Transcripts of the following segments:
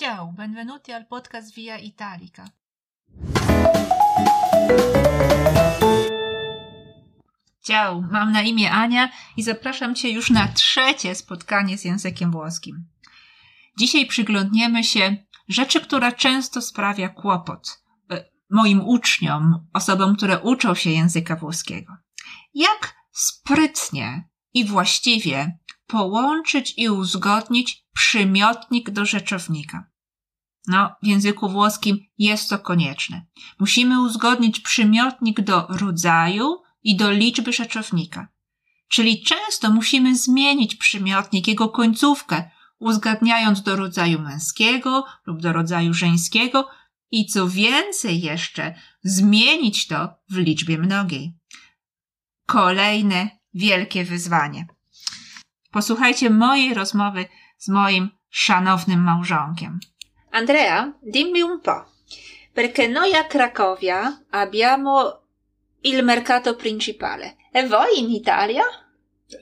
Ciao, benvenuti al podcast Via Italica. Ciao, mam na imię Ania i zapraszam Cię już na trzecie spotkanie z językiem włoskim. Dzisiaj przyglądniemy się rzeczy, która często sprawia kłopot e, moim uczniom, osobom, które uczą się języka włoskiego. Jak sprytnie i właściwie połączyć i uzgodnić przymiotnik do rzeczownika. No, w języku włoskim jest to konieczne. Musimy uzgodnić przymiotnik do rodzaju i do liczby rzeczownika. Czyli często musimy zmienić przymiotnik, jego końcówkę, uzgadniając do rodzaju męskiego lub do rodzaju żeńskiego i co więcej jeszcze, zmienić to w liczbie mnogiej. Kolejne wielkie wyzwanie. Posłuchajcie mojej rozmowy z moim szanownym małżonkiem. Andrea, dimmi un po', perché noi a Cracovia abbiamo il mercato principale. E voi in Italia?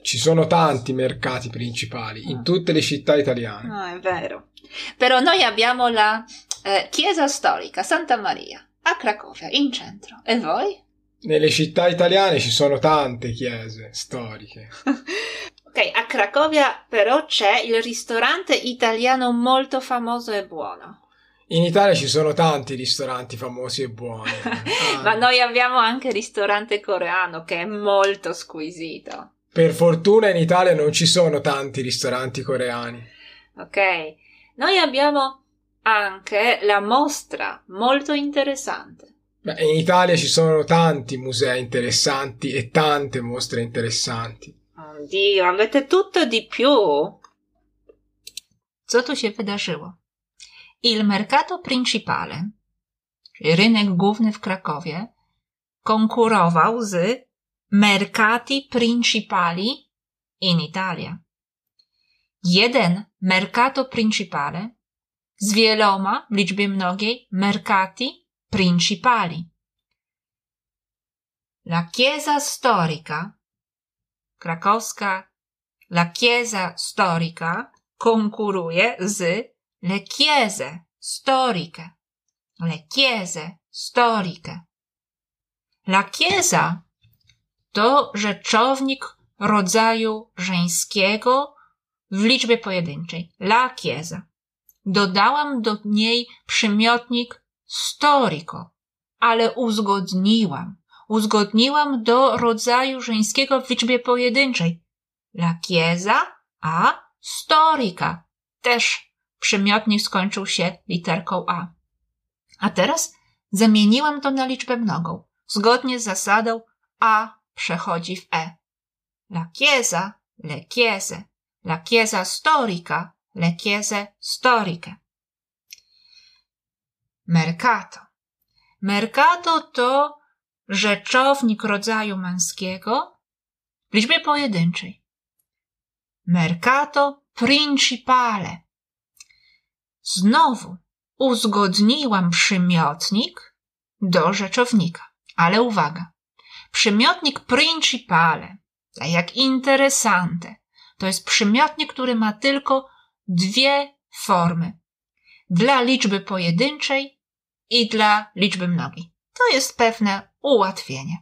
Ci sono tanti mercati principali in tutte le città italiane. No, è vero. Però noi abbiamo la eh, chiesa storica Santa Maria a Cracovia, in centro. E voi? Nelle città italiane ci sono tante chiese storiche. ok, a Cracovia però c'è il ristorante italiano molto famoso e buono. In Italia ci sono tanti ristoranti famosi e buoni. Ah. Ma noi abbiamo anche il ristorante coreano che è molto squisito. Per fortuna in Italia non ci sono tanti ristoranti coreani. Ok, noi abbiamo anche la mostra molto interessante. Beh, in Italia ci sono tanti musei interessanti e tante mostre interessanti. Oddio, avete tutto di più? Co tu się wydarzyło? Il mercato principale, czyli rynek główny w Krakowie, konkurował z mercati principali in Italia. Jeden mercato principale z wieloma w liczbie mnogiej mercati principali. La chiesa storica, krakowska, la chiesa storica konkuruje z le chiese storiche, le chiese. La chiesa to rzeczownik rodzaju żeńskiego w liczbie pojedynczej. La chiesa. Dodałam do niej przymiotnik storico, ale uzgodniłam. Uzgodniłam do rodzaju żeńskiego w liczbie pojedynczej. La chiesa a storica. Też przymiotnik skończył się literką a. A teraz zamieniłam to na liczbę mnogą, zgodnie z zasadą a przechodzi w e. La chiesa, le chiese. La chiesa storica, le chiese storiche. Mercato. Mercato to rzeczownik rodzaju męskiego w liczbie pojedynczej. Mercato principale. Znowu uzgodniłam przymiotnik do rzeczownika. Ale uwaga, przymiotnik principale, tak jak interessante, to jest przymiotnik, który ma tylko dwie formy. Dla liczby pojedynczej i dla liczby mnogiej. To jest pewne ułatwienie.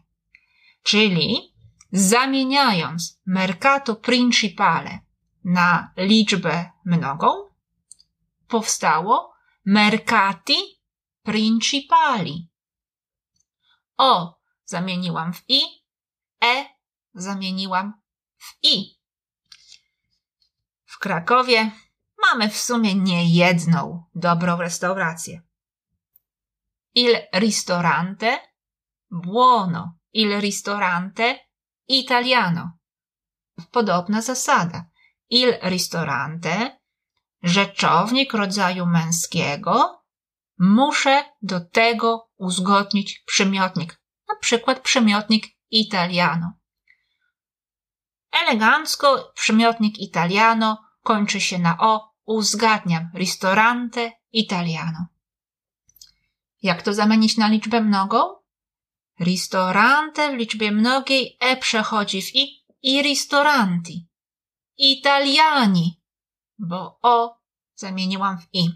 Czyli zamieniając mercato principale na liczbę mnogą, powstało mercati principali. O zamieniłam w i, e zamieniłam w i. W Krakowie mamy w sumie niejedną dobrą restaurację. Il ristorante buono, il ristorante italiano. Podobna zasada. Il ristorante, rzeczownik rodzaju męskiego, muszę do tego uzgodnić przymiotnik, na przykład przymiotnik italiano. Elegancko przymiotnik italiano kończy się na o, uzgadniam ristorante italiano. Jak to zamienić na liczbę mnogą? Ristorante w liczbie mnogiej e przechodzi w i i ristoranti. Italiani, bo o zamieniłam w i.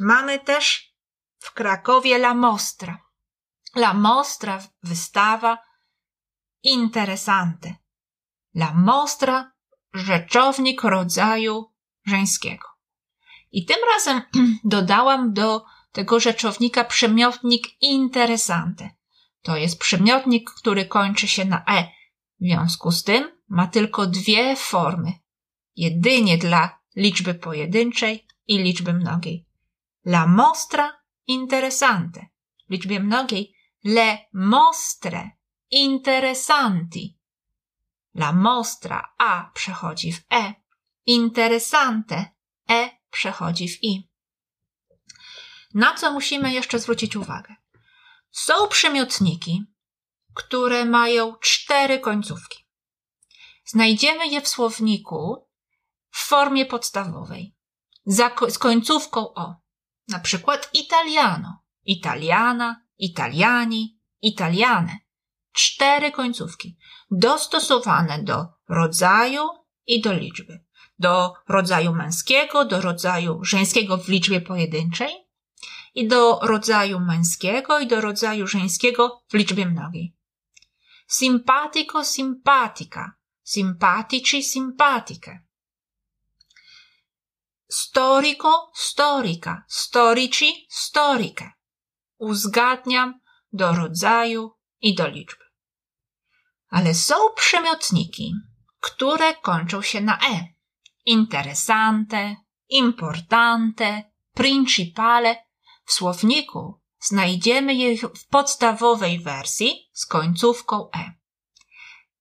Mamy też w Krakowie La Mostra. La Mostra, wystawa interesante. La Mostra, rzeczownik rodzaju żeńskiego. I tym razem dodałam do tego rzeczownika przymiotnik interesante. To jest przymiotnik, który kończy się na e. W związku z tym ma tylko dwie formy. Jedynie dla liczby pojedynczej i liczby mnogiej. La mostra interessante. W liczbie mnogiej le mostre interessanti. La mostra a przechodzi w e. Interessante e przechodzi w i. Na co musimy jeszcze zwrócić uwagę? Są przymiotniki, które mają cztery końcówki. Znajdziemy je w słowniku w formie podstawowej, z końcówką o. Na przykład italiano, italiana, italiani, italiane. Cztery końcówki, dostosowane do rodzaju i do liczby. Do rodzaju męskiego, do rodzaju żeńskiego w liczbie pojedynczej i do rodzaju męskiego i do rodzaju żeńskiego w liczbie mnogiej. Simpatico, simpatica, simpatici, simpatiche. Storico, storica, storici, storiche. Uzgadniam do rodzaju i do liczby. Ale są przymiotniki, które kończą się na e. Interessante, importante, principale w słowniku znajdziemy je w podstawowej wersji z końcówką e.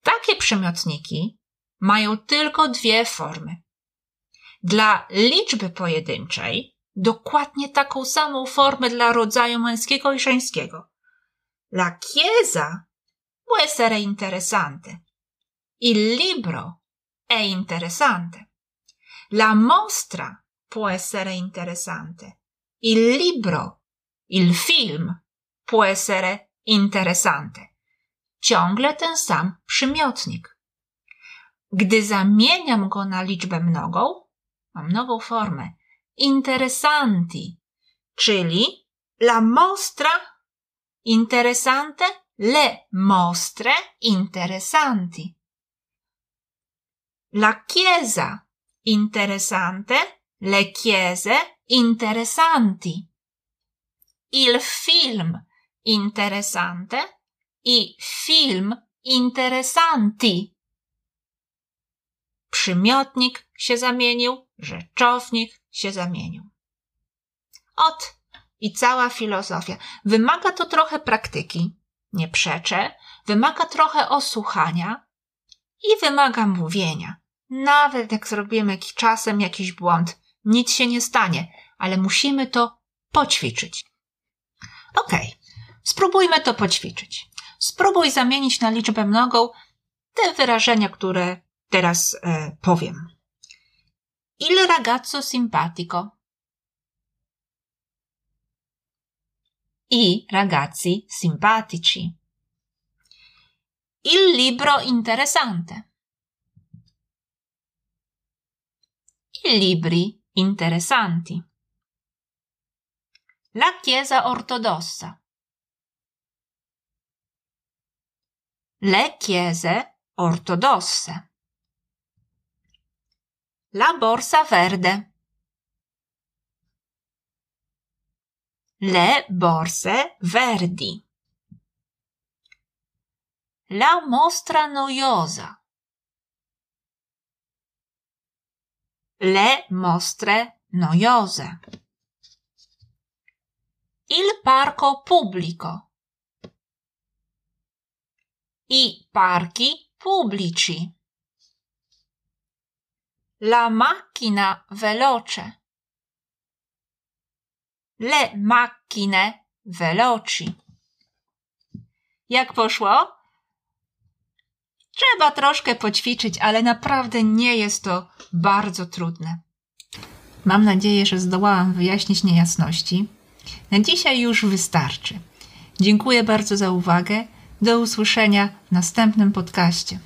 Takie przymiotniki mają tylko dwie formy. Dla liczby pojedynczej dokładnie taką samą formę dla rodzaju męskiego i żeńskiego. La chiesa può essere interessante. Il libro è interessante. La mostra può essere interessante. Il libro, il film può essere interessante. Ciągle ten sam przymiotnik. Gdy zamieniam go na liczbę mnogą, mam nową formę. Interessanti, czyli la mostra interessante, le mostre interessanti. La chiesa interessante, le chiese interessanti. Il film interessante, i film interessanti. Przymiotnik się zamienił, rzeczownik się zamienił. Ot i cała filozofia. Wymaga to trochę praktyki, nie przeczę, wymaga trochę osłuchania i wymaga mówienia. Nawet jak zrobimy czasem jakiś błąd, nic się nie stanie, ale musimy to poćwiczyć. Ok, spróbujmy to poćwiczyć. Spróbuj zamienić na liczbę mnogą te wyrażenia, które teraz e, powiem. Il ragazzo simpatico. I ragazzi simpatici. Il libro interessante. I libri interessanti. La Chiesa ortodossa. Le chiese ortodosse. La borsa verde. Le borse verdi. La mostra noiosa. Le mostre noiose. Il parco pubblico. I parchi pubblici. La macchina veloce. Le macchine veloci. Jak poszło? Trzeba troszkę poćwiczyć, ale naprawdę nie jest to bardzo trudne. Mam nadzieję, że zdołałam wyjaśnić niejasności. Na dzisiaj już wystarczy. Dziękuję bardzo za uwagę. Do usłyszenia w następnym podcaście.